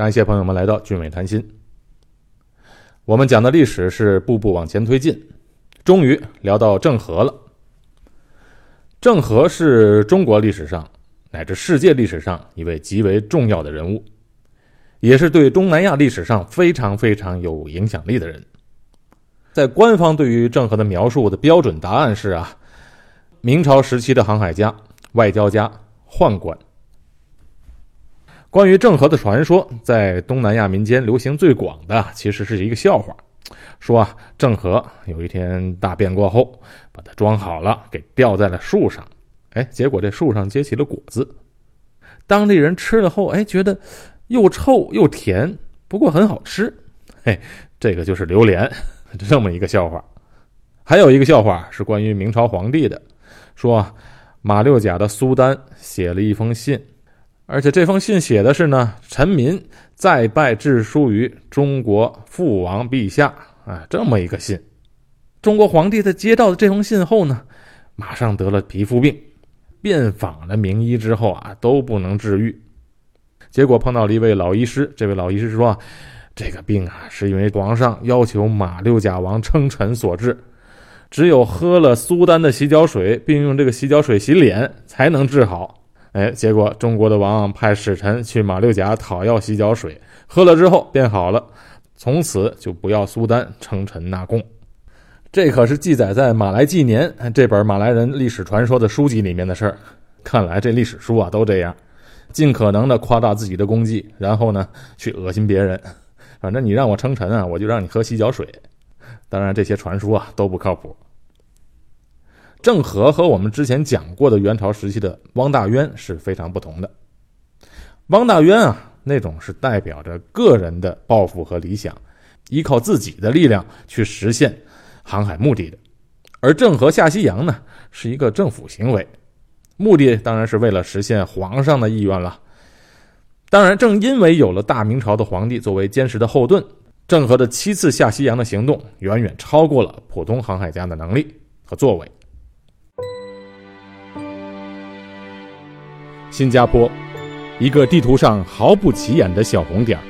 感谢朋友们来到俊伟谈心。我们讲的历史是步步往前推进，终于聊到郑和了。郑和是中国历史上乃至世界历史上一位极为重要的人物，也是对东南亚历史上非常非常有影响力的人。在官方对于郑和的描述的标准答案是啊，明朝时期的航海家、外交家、宦官。关于郑和的传说，在东南亚民间流行最广的，其实是一个笑话。说啊，郑和有一天大便过后，把它装好了，给吊在了树上。哎，结果这树上结起了果子。当地人吃了后，哎，觉得又臭又甜，不过很好吃。嘿，这个就是榴莲，这么一个笑话。还有一个笑话是关于明朝皇帝的，说马六甲的苏丹写了一封信。而且这封信写的是呢，臣民再拜致书于中国父王陛下啊，这么一个信。中国皇帝在接到这封信后呢，马上得了皮肤病，遍访了名医之后啊，都不能治愈。结果碰到了一位老医师，这位老医师说，这个病啊，是因为皇上要求马六甲王称臣所致，只有喝了苏丹的洗脚水，并用这个洗脚水洗脸，才能治好。哎，结果中国的王派使臣去马六甲讨要洗脚水，喝了之后变好了，从此就不要苏丹称臣纳贡。这可是记载在《马来纪年》这本马来人历史传说的书籍里面的事儿。看来这历史书啊都这样，尽可能的夸大自己的功绩，然后呢去恶心别人。反正你让我称臣啊，我就让你喝洗脚水。当然这些传说啊都不靠谱。郑和和我们之前讲过的元朝时期的汪大渊是非常不同的。汪大渊啊，那种是代表着个人的抱负和理想，依靠自己的力量去实现航海目的的；而郑和下西洋呢，是一个政府行为，目的当然是为了实现皇上的意愿了。当然，正因为有了大明朝的皇帝作为坚实的后盾，郑和的七次下西洋的行动远远超过了普通航海家的能力和作为。新加坡，一个地图上毫不起眼的小红点儿，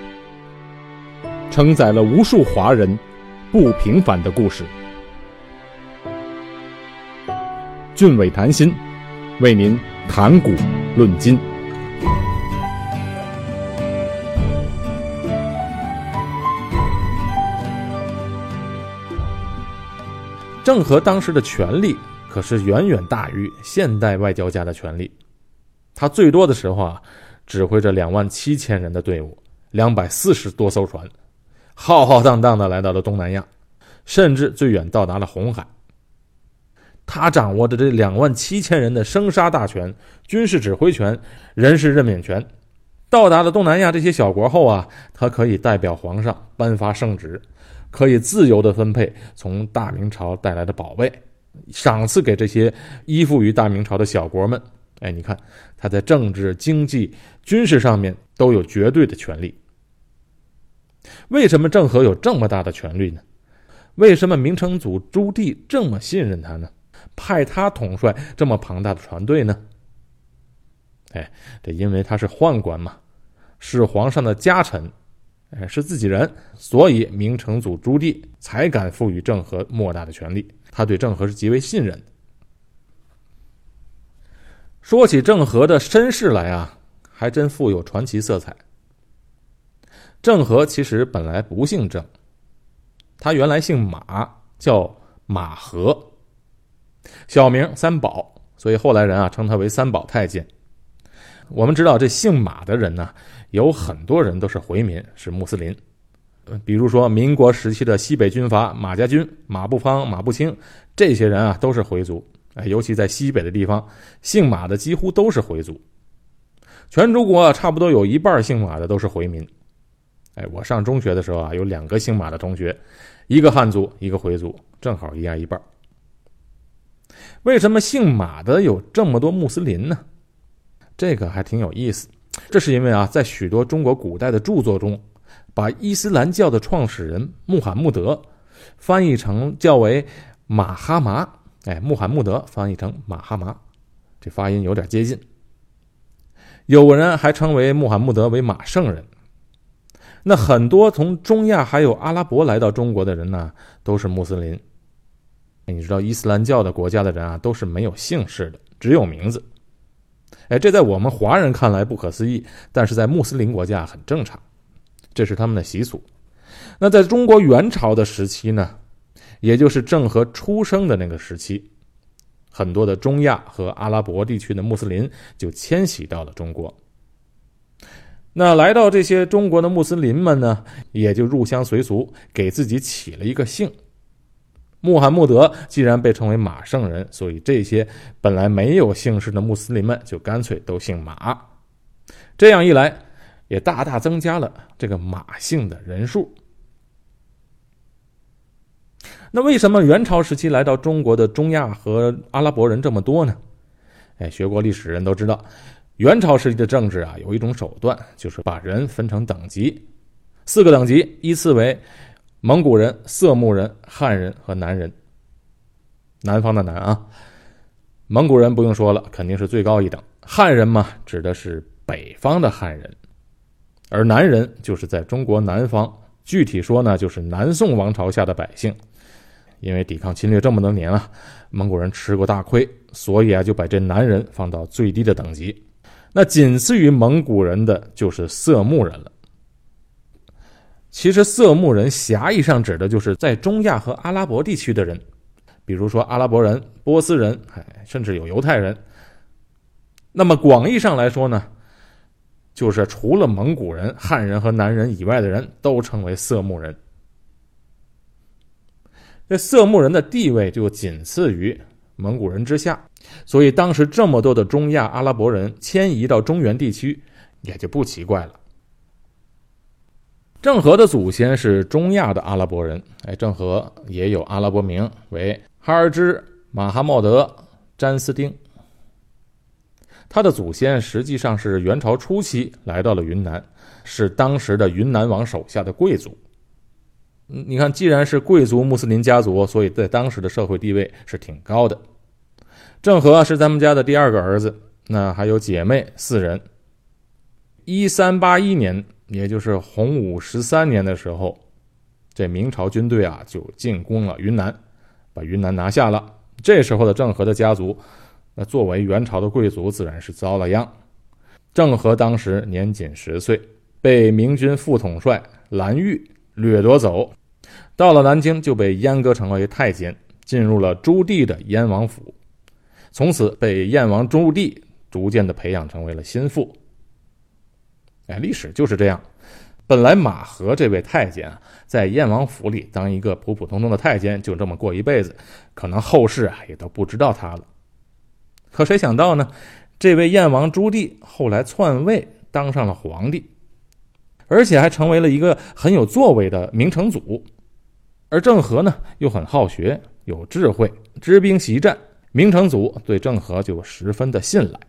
承载了无数华人不平凡的故事。俊伟谈心，为您谈古论今。郑和当时的权力可是远远大于现代外交家的权力。他最多的时候啊，指挥着两万七千人的队伍，两百四十多艘船，浩浩荡荡的来到了东南亚，甚至最远到达了红海。他掌握着这两万七千人的生杀大权、军事指挥权、人事任免权。到达了东南亚这些小国后啊，他可以代表皇上颁发圣旨，可以自由的分配从大明朝带来的宝贝，赏赐给这些依附于大明朝的小国们。哎，你看，他在政治、经济、军事上面都有绝对的权利。为什么郑和有这么大的权力呢？为什么明成祖朱棣这么信任他呢？派他统帅这么庞大的船队呢？哎，这因为他是宦官嘛，是皇上的家臣，哎，是自己人，所以明成祖朱棣才敢赋予郑和莫大的权力。他对郑和是极为信任的。说起郑和的身世来啊，还真富有传奇色彩。郑和其实本来不姓郑，他原来姓马，叫马和，小名三宝，所以后来人啊称他为三宝太监。我们知道这姓马的人呢，有很多人都是回民，是穆斯林。比如说民国时期的西北军阀马家军、马步芳、马步青，这些人啊都是回族。哎，尤其在西北的地方，姓马的几乎都是回族。全中国差不多有一半姓马的都是回民。哎，我上中学的时候啊，有两个姓马的同学，一个汉族，一个回族，正好一样一半。为什么姓马的有这么多穆斯林呢？这个还挺有意思。这是因为啊，在许多中国古代的著作中，把伊斯兰教的创始人穆罕默德翻译成叫为马哈麻。哎，穆罕默德翻译成马哈麻，这发音有点接近。有人还称为穆罕默德为马圣人。那很多从中亚还有阿拉伯来到中国的人呢，都是穆斯林。你知道伊斯兰教的国家的人啊，都是没有姓氏的，只有名字。哎，这在我们华人看来不可思议，但是在穆斯林国家很正常，这是他们的习俗。那在中国元朝的时期呢，也就是郑和出生的那个时期，很多的中亚和阿拉伯地区的穆斯林就迁徙到了中国。那来到这些中国的穆斯林们呢，也就入乡随俗，给自己起了一个姓。穆罕默德既然被称为马圣人，所以这些本来没有姓氏的穆斯林们就干脆都姓马。这样一来，也大大增加了这个马姓的人数。那为什么元朝时期来到中国的中亚和阿拉伯人这么多呢？哎，学过历史人都知道，元朝时期的政治啊，有一种手段，就是把人分成等级，四个等级依次为。蒙古人、色目人、汉人和南人，南方的南啊。蒙古人不用说了，肯定是最高一等。汉人嘛，指的是北方的汉人，而南人就是在中国南方，具体说呢，就是南宋王朝下的百姓。因为抵抗侵略这么多年啊，蒙古人吃过大亏，所以啊，就把这男人放到最低的等级。那仅次于蒙古人的就是色目人了。其实，色目人狭义上指的就是在中亚和阿拉伯地区的人，比如说阿拉伯人、波斯人，哎，甚至有犹太人。那么广义上来说呢，就是除了蒙古人、汉人和南人以外的人都称为色目人。这色目人的地位就仅次于蒙古人之下，所以当时这么多的中亚阿拉伯人迁移到中原地区，也就不奇怪了。郑和的祖先是中亚的阿拉伯人，哎，郑和也有阿拉伯名为哈尔芝马哈茂德詹斯丁。他的祖先实际上是元朝初期来到了云南，是当时的云南王手下的贵族。你看，既然是贵族穆斯林家族，所以在当时的社会地位是挺高的。郑和是咱们家的第二个儿子，那还有姐妹四人。一三八一年。也就是洪武十三年的时候，这明朝军队啊就进攻了云南，把云南拿下了。这时候的郑和的家族，那作为元朝的贵族，自然是遭了殃。郑和当时年仅十岁，被明军副统帅蓝玉掠夺走，到了南京就被阉割成为太监，进入了朱棣的燕王府，从此被燕王朱棣逐渐的培养成为了心腹。哎，历史就是这样。本来马和这位太监啊，在燕王府里当一个普普通通的太监，就这么过一辈子，可能后世啊也都不知道他了。可谁想到呢？这位燕王朱棣后来篡位，当上了皇帝，而且还成为了一个很有作为的明成祖。而郑和呢，又很好学，有智慧，知兵习战，明成祖对郑和就十分的信赖。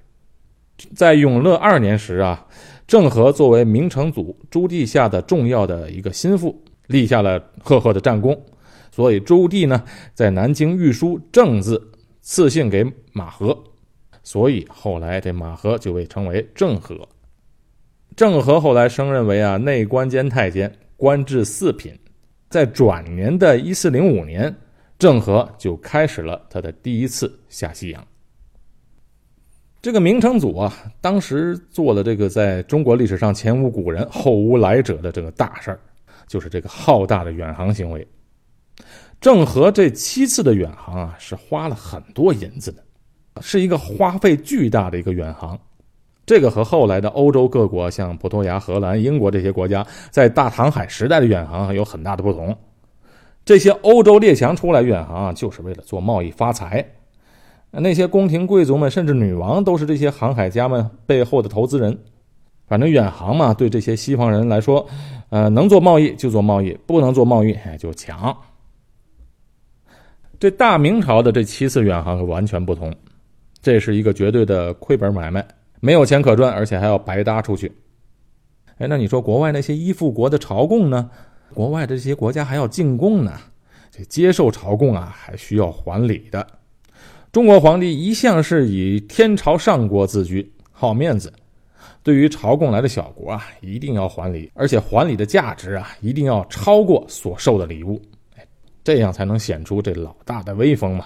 在永乐二年时啊。郑和作为明成祖朱棣下的重要的一个心腹，立下了赫赫的战功，所以朱棣呢在南京御书“郑”字，赐姓给马和，所以后来这马和就被称为郑和。郑和后来升任为啊内官监太监，官至四品。在转年的一四零五年，郑和就开始了他的第一次下西洋。这个明成祖啊，当时做了这个在中国历史上前无古人后无来者的这个大事儿，就是这个浩大的远航行为。郑和这七次的远航啊，是花了很多银子的，是一个花费巨大的一个远航。这个和后来的欧洲各国，像葡萄牙、荷兰、英国这些国家在大航海时代的远航有很大的不同。这些欧洲列强出来远航啊，就是为了做贸易发财。那些宫廷贵族们，甚至女王，都是这些航海家们背后的投资人。反正远航嘛，对这些西方人来说，呃，能做贸易就做贸易，不能做贸易就抢。这大明朝的这七次远航完全不同，这是一个绝对的亏本买卖，没有钱可赚，而且还要白搭出去。哎，那你说国外那些依附国的朝贡呢？国外的这些国家还要进贡呢，这接受朝贡啊，还需要还礼的。中国皇帝一向是以天朝上国自居，好面子，对于朝贡来的小国啊，一定要还礼，而且还礼的价值啊，一定要超过所受的礼物，这样才能显出这老大的威风嘛。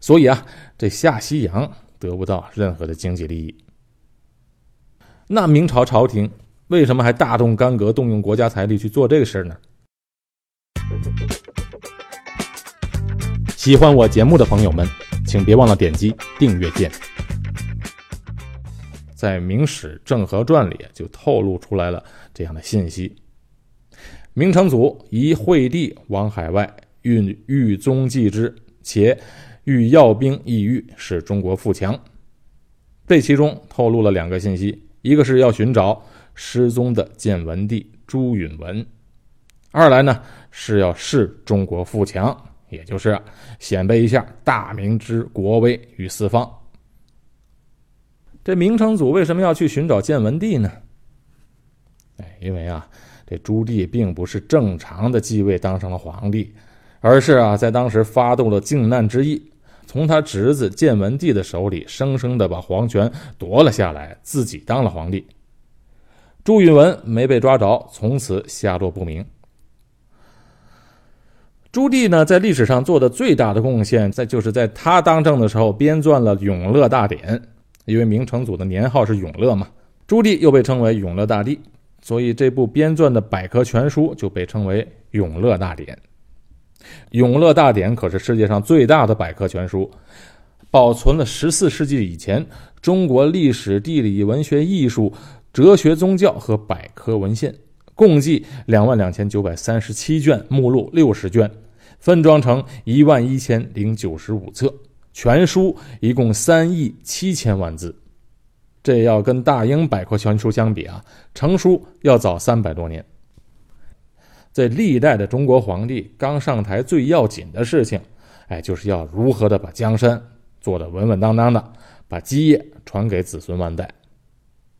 所以啊，这下西洋得不到任何的经济利益。那明朝朝廷为什么还大动干戈，动用国家财力去做这个事儿呢？喜欢我节目的朋友们，请别忘了点击订阅键。在《明史郑和传》里就透露出来了这样的信息：明成祖移惠帝往海外，欲欲宗继之，且欲要兵抑郁，使中国富强。这其中透露了两个信息：一个是要寻找失踪的建文帝朱允文；二来呢是要使中国富强，也就是显摆一下大明之国威于四方。这明成祖为什么要去寻找建文帝呢？哎，因为啊，这朱棣并不是正常的继位当上了皇帝，而是啊，在当时发动了靖难之役，从他侄子建文帝的手里生生的把皇权夺了下来，自己当了皇帝。朱允文没被抓着，从此下落不明。朱棣呢，在历史上做的最大的贡献，在就是在他当政的时候编撰了《永乐大典》。因为明成祖的年号是永乐嘛，朱棣又被称为永乐大帝，所以这部编撰的百科全书就被称为《永乐大典》。《永乐大典》可是世界上最大的百科全书，保存了十四世纪以前中国历史、地理、文学、艺术、哲学、宗教和百科文献，共计两万两千九百三十七卷，目录六十卷，分装成一万一千零九十五册。全书一共三亿七千万字，这要跟大英百科全书相比啊，成书要早三百多年。在历代的中国皇帝刚上台，最要紧的事情，哎，就是要如何的把江山做得稳稳当当的，把基业传给子孙万代。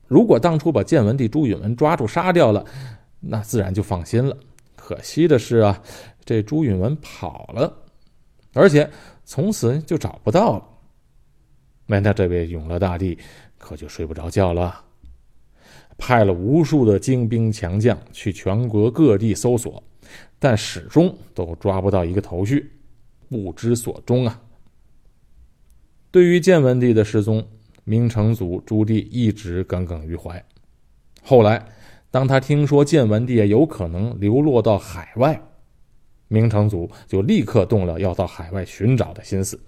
如果当初把建文帝朱允文抓住杀掉了，那自然就放心了。可惜的是啊，这朱允文跑了，而且。从此就找不到了，那他这位永乐大帝可就睡不着觉了，派了无数的精兵强将去全国各地搜索，但始终都抓不到一个头绪，不知所终啊。对于建文帝的失踪，明成祖朱棣一直耿耿于怀。后来，当他听说建文帝有可能流落到海外，明成祖就立刻动了要到海外寻找的心思，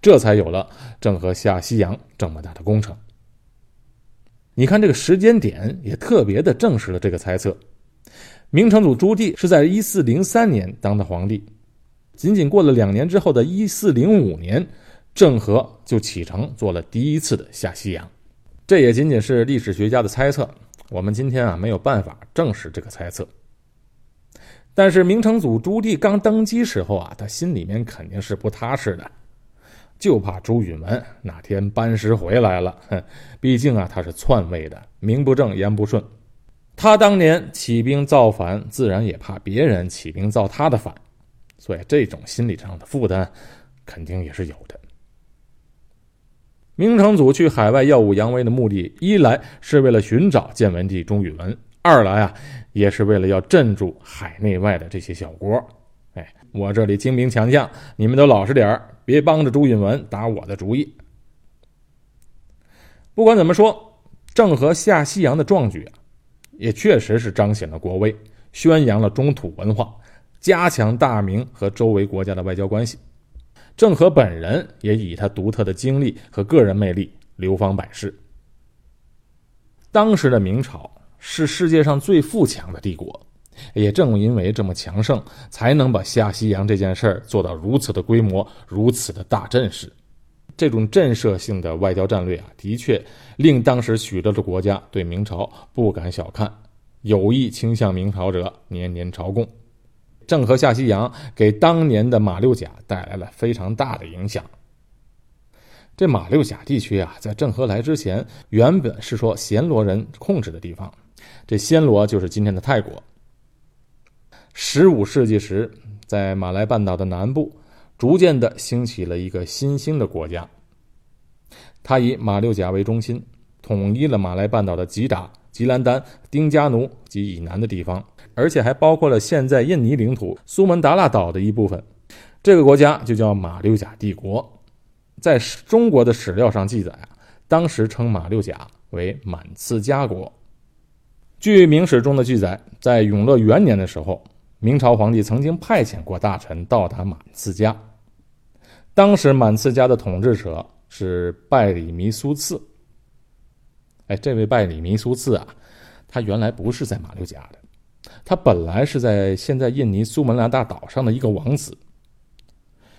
这才有了郑和下西洋这么大的工程。你看这个时间点也特别的证实了这个猜测。明成祖朱棣是在一四零三年当的皇帝，仅仅过了两年之后的一四零五年，郑和就启程做了第一次的下西洋。这也仅仅是历史学家的猜测，我们今天啊没有办法证实这个猜测。但是明成祖朱棣刚登基时候啊，他心里面肯定是不踏实的，就怕朱允炆哪天班师回来了。哼，毕竟啊他是篡位的，名不正言不顺。他当年起兵造反，自然也怕别人起兵造他的反，所以这种心理上的负担肯定也是有的。明成祖去海外耀武扬威的目的，一来是为了寻找建文帝朱允炆。二来啊，也是为了要镇住海内外的这些小国。哎，我这里精兵强将，你们都老实点别帮着朱允文打我的主意。不管怎么说，郑和下西洋的壮举啊，也确实是彰显了国威，宣扬了中土文化，加强大明和周围国家的外交关系。郑和本人也以他独特的经历和个人魅力流芳百世。当时的明朝。是世界上最富强的帝国，也正因为这么强盛，才能把下西洋这件事儿做到如此的规模、如此的大阵势。这种震慑性的外交战略啊，的确令当时许多的国家对明朝不敢小看，有意倾向明朝者年年朝贡。郑和下西洋给当年的马六甲带来了非常大的影响。这马六甲地区啊，在郑和来之前，原本是说暹罗人控制的地方。这暹罗就是今天的泰国。十五世纪时，在马来半岛的南部，逐渐的兴起了一个新兴的国家。它以马六甲为中心，统一了马来半岛的吉打、吉兰丹、丁加奴及以南的地方，而且还包括了现在印尼领土苏门答腊岛的一部分。这个国家就叫马六甲帝国。在中国的史料上记载啊，当时称马六甲为满赐家国。据明史中的记载，在永乐元年的时候，明朝皇帝曾经派遣过大臣到达满赐家。当时满赐家的统治者是拜里弥苏次。哎，这位拜里弥苏次啊，他原来不是在马六甲的，他本来是在现在印尼苏门答腊岛上的一个王子。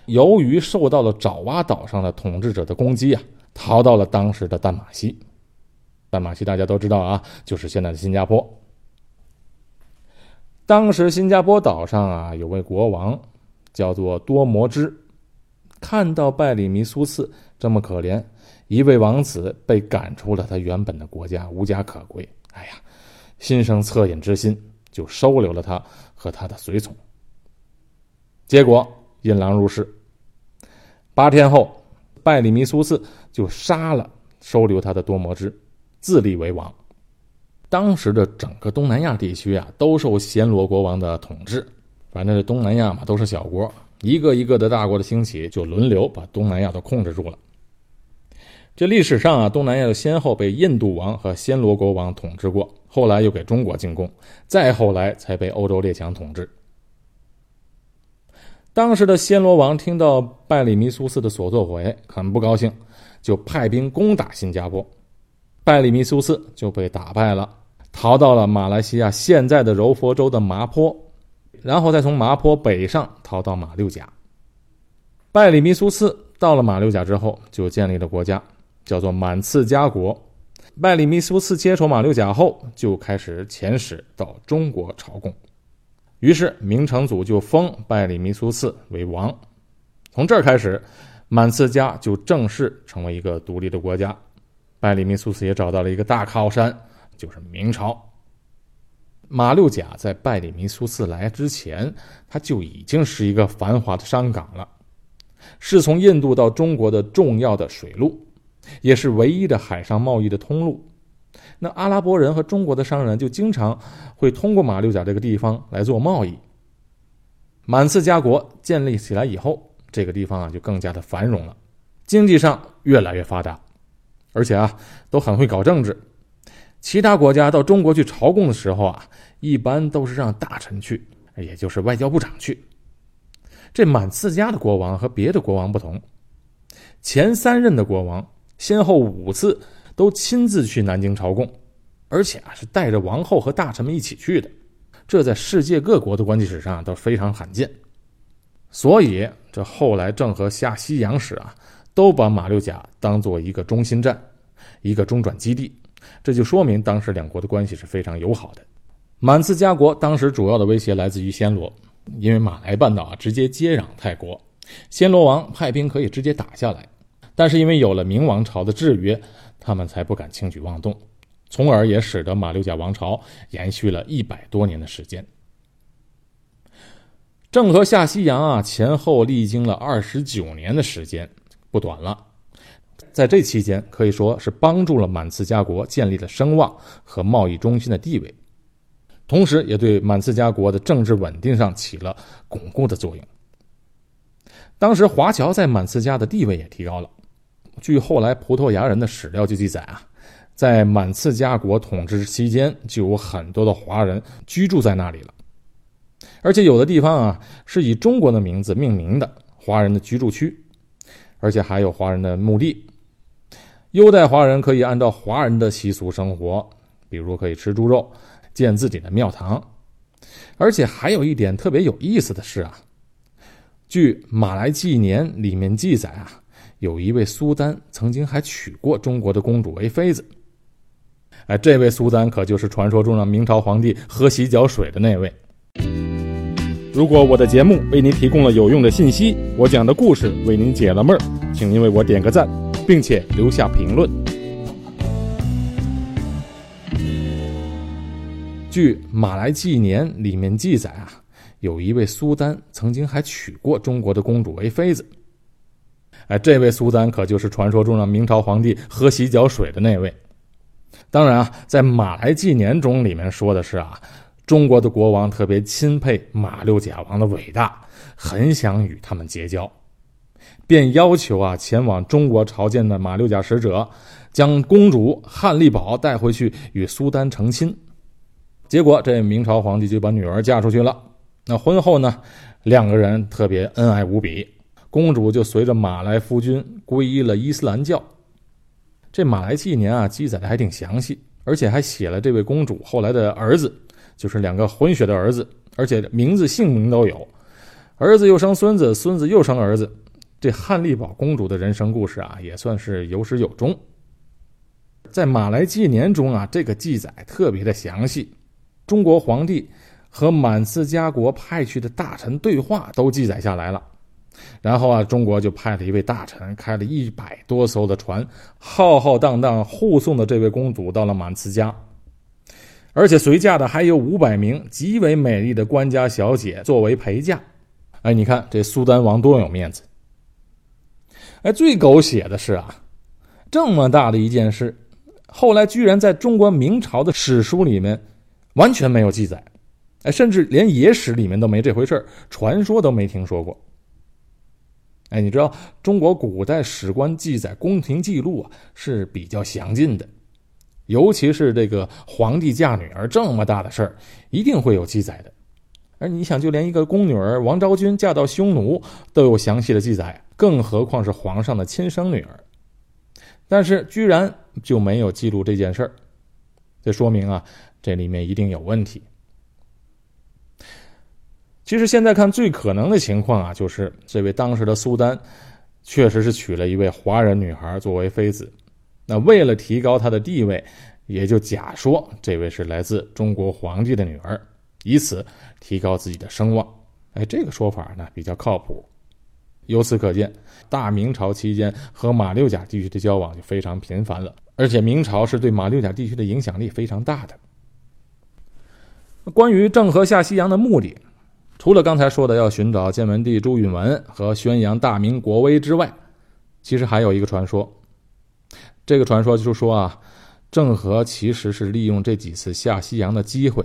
由于受到了爪哇岛上的统治者的攻击啊，逃到了当时的淡马锡。淡马锡大家都知道啊，就是现在的新加坡。当时新加坡岛上啊，有位国王叫做多摩之，看到拜里弥苏次这么可怜，一位王子被赶出了他原本的国家，无家可归。哎呀，心生恻隐之心，就收留了他和他的随从。结果引狼入室。八天后，拜里弥苏次就杀了收留他的多摩之，自立为王。当时的整个东南亚地区啊，都受暹罗国王的统治。反正这东南亚嘛，都是小国，一个一个的大国的兴起，就轮流把东南亚都控制住了。这历史上啊，东南亚先后被印度王和暹罗国王统治过，后来又给中国进贡，再后来才被欧洲列强统治。当时的暹罗王听到拜里弥苏斯的所作所为，很不高兴，就派兵攻打新加坡。拜里弥苏斯就被打败了，逃到了马来西亚现在的柔佛州的麻坡，然后再从麻坡北上逃到马六甲。拜里弥苏斯到了马六甲之后，就建立了国家，叫做满赐家国。拜里弥苏斯接手马六甲后，就开始遣使到中国朝贡。于是明成祖就封拜里弥苏次为王，从这儿开始，满赐家就正式成为一个独立的国家。拜里弥苏次也找到了一个大靠山，就是明朝。马六甲在拜里弥苏次来之前，它就已经是一个繁华的商港了，是从印度到中国的重要的水路，也是唯一的海上贸易的通路。那阿拉伯人和中国的商人就经常会通过马六甲这个地方来做贸易。满赐家国建立起来以后，这个地方啊就更加的繁荣了，经济上越来越发达，而且啊都很会搞政治。其他国家到中国去朝贡的时候啊，一般都是让大臣去，也就是外交部长去。这满赐家的国王和别的国王不同，前三任的国王先后五次。都亲自去南京朝贡，而且啊是带着王后和大臣们一起去的，这在世界各国的关系史上都非常罕见。所以这后来郑和下西洋时啊，都把马六甲当做一个中心站，一个中转基地，这就说明当时两国的关系是非常友好的。满赐家国当时主要的威胁来自于暹罗，因为马来半岛啊直接接壤泰国，暹罗王派兵可以直接打下来，但是因为有了明王朝的制约。他们才不敢轻举妄动，从而也使得马六甲王朝延续了一百多年的时间。郑和下西洋啊，前后历经了二十九年的时间，不短了。在这期间，可以说是帮助了满赐家国建立了声望和贸易中心的地位，同时也对满赐家国的政治稳定上起了巩固的作用。当时华侨在满赐家的地位也提高了。据后来葡萄牙人的史料就记载啊，在满赐家国统治期间，就有很多的华人居住在那里了，而且有的地方啊是以中国的名字命名的华人的居住区，而且还有华人的墓地，优待华人可以按照华人的习俗生活，比如可以吃猪肉，建自己的庙堂，而且还有一点特别有意思的是啊，据《马来纪年》里面记载啊。有一位苏丹曾经还娶过中国的公主为妃子，哎，这位苏丹可就是传说中的明朝皇帝喝洗脚水的那位。如果我的节目为您提供了有用的信息，我讲的故事为您解了闷儿，请您为我点个赞，并且留下评论。据《马来纪年》里面记载啊，有一位苏丹曾经还娶过中国的公主为妃子。哎，这位苏丹可就是传说中让明朝皇帝喝洗脚水的那位。当然啊，在《马来纪年》中里面说的是啊，中国的国王特别钦佩马六甲王的伟大，很想与他们结交，便要求啊前往中国朝见的马六甲使者，将公主汉丽宝带回去与苏丹成亲。结果这明朝皇帝就把女儿嫁出去了。那婚后呢，两个人特别恩爱无比，公主就随着马来夫君皈依了伊斯兰教。这马来纪年啊，记载的还挺详细，而且还写了这位公主后来的儿子，就是两个混血的儿子，而且名字姓名都有，儿子又生孙子，孙子又生儿子。这汉丽宝公主的人生故事啊，也算是有始有终。在马来纪年中啊，这个记载特别的详细，中国皇帝和满斯加国派去的大臣对话都记载下来了。然后啊，中国就派了一位大臣，开了一百多艘的船，浩浩荡荡护送的这位公主到了满慈家，而且随驾的还有五百名极为美丽的官家小姐作为陪嫁。哎，你看这苏丹王多有面子！哎，最狗血的是啊，这么大的一件事，后来居然在中国明朝的史书里面完全没有记载，哎，甚至连野史里面都没这回事传说都没听说过。哎，你知道中国古代史官记载宫廷记录啊是比较详尽的，尤其是这个皇帝嫁女儿这么大的事儿，一定会有记载的。而你想，就连一个宫女儿王昭君嫁到匈奴都有详细的记载，更何况是皇上的亲生女儿？但是居然就没有记录这件事儿，这说明啊，这里面一定有问题。其实现在看最可能的情况啊，就是这位当时的苏丹，确实是娶了一位华人女孩作为妃子。那为了提高她的地位，也就假说这位是来自中国皇帝的女儿，以此提高自己的声望。哎，这个说法呢比较靠谱。由此可见，大明朝期间和马六甲地区的交往就非常频繁了，而且明朝是对马六甲地区的影响力非常大的。关于郑和下西洋的目的。除了刚才说的要寻找建文帝朱允文和宣扬大明国威之外，其实还有一个传说。这个传说就是说啊，郑和其实是利用这几次下西洋的机会，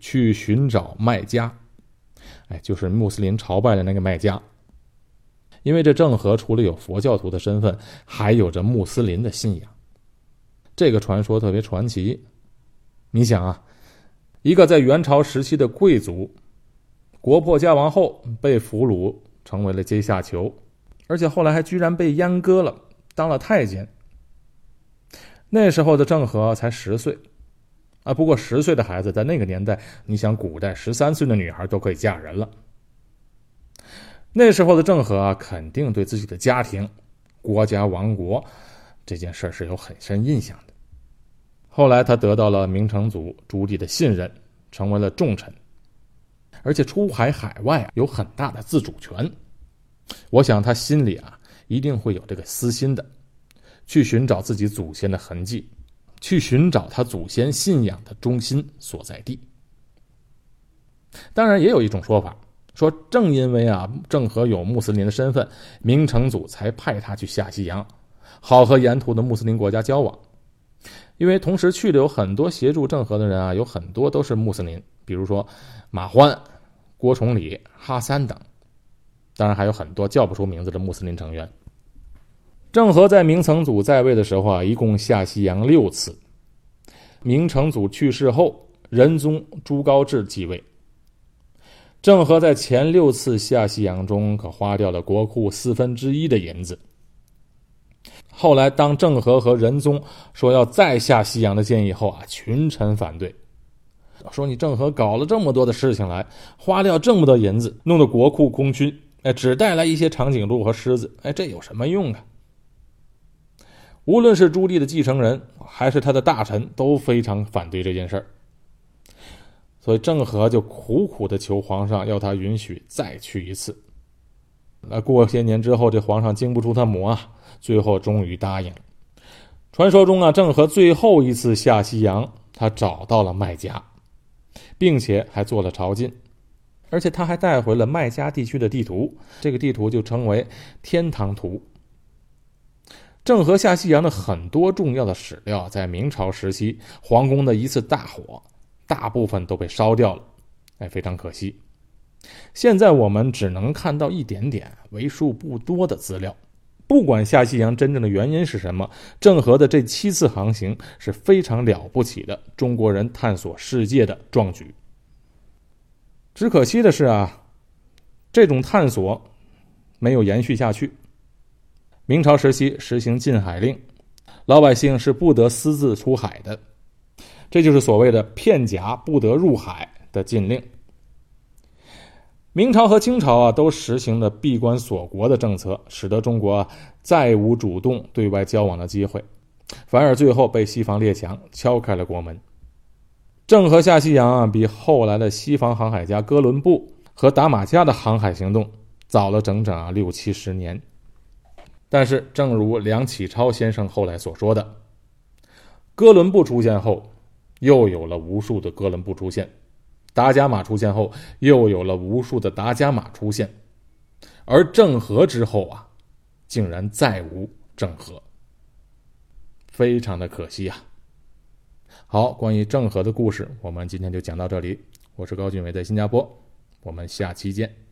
去寻找麦家，哎，就是穆斯林朝拜的那个麦家。因为这郑和除了有佛教徒的身份，还有着穆斯林的信仰。这个传说特别传奇。你想啊，一个在元朝时期的贵族。国破家亡后被俘虏，成为了阶下囚，而且后来还居然被阉割了，当了太监。那时候的郑和才十岁，啊，不过十岁的孩子在那个年代，你想古代十三岁的女孩都可以嫁人了。那时候的郑和啊，肯定对自己的家庭、国家亡国这件事是有很深印象的。后来他得到了明成祖朱棣的信任，成为了重臣。而且出海海外啊，有很大的自主权。我想他心里啊，一定会有这个私心的，去寻找自己祖先的痕迹，去寻找他祖先信仰的中心所在地。当然，也有一种说法，说正因为啊，郑和有穆斯林的身份，明成祖才派他去下西洋，好和沿途的穆斯林国家交往。因为同时去的有很多协助郑和的人啊，有很多都是穆斯林，比如说马欢。郭崇礼、哈三等，当然还有很多叫不出名字的穆斯林成员。郑和在明成祖在位的时候啊，一共下西洋六次。明成祖去世后，仁宗朱高炽继位。郑和在前六次下西洋中，可花掉了国库四分之一的银子。后来，当郑和和仁宗说要再下西洋的建议后啊，群臣反对。说你郑和搞了这么多的事情来，花掉这么多银子，弄得国库空虚，哎，只带来一些长颈鹿和狮子，哎，这有什么用啊？无论是朱棣的继承人，还是他的大臣，都非常反对这件事儿。所以郑和就苦苦的求皇上，要他允许再去一次。那过些年之后，这皇上经不住他磨啊，最后终于答应了。传说中啊，郑和最后一次下西洋，他找到了麦加。并且还做了朝觐，而且他还带回了麦加地区的地图，这个地图就称为天堂图。郑和下西洋的很多重要的史料，在明朝时期皇宫的一次大火，大部分都被烧掉了，哎，非常可惜。现在我们只能看到一点点为数不多的资料。不管下西洋真正的原因是什么，郑和的这七次航行是非常了不起的中国人探索世界的壮举。只可惜的是啊，这种探索没有延续下去。明朝时期实行禁海令，老百姓是不得私自出海的，这就是所谓的“片甲不得入海”的禁令。明朝和清朝啊，都实行了闭关锁国的政策，使得中国再无主动对外交往的机会，反而最后被西方列强敲开了国门。郑和下西洋啊，比后来的西方航海家哥伦布和达马加的航海行动早了整整啊六七十年。但是，正如梁启超先生后来所说的，哥伦布出现后，又有了无数的哥伦布出现。达伽马出现后，又有了无数的达伽马出现，而郑和之后啊，竟然再无郑和，非常的可惜啊。好，关于郑和的故事，我们今天就讲到这里。我是高俊伟，在新加坡，我们下期见。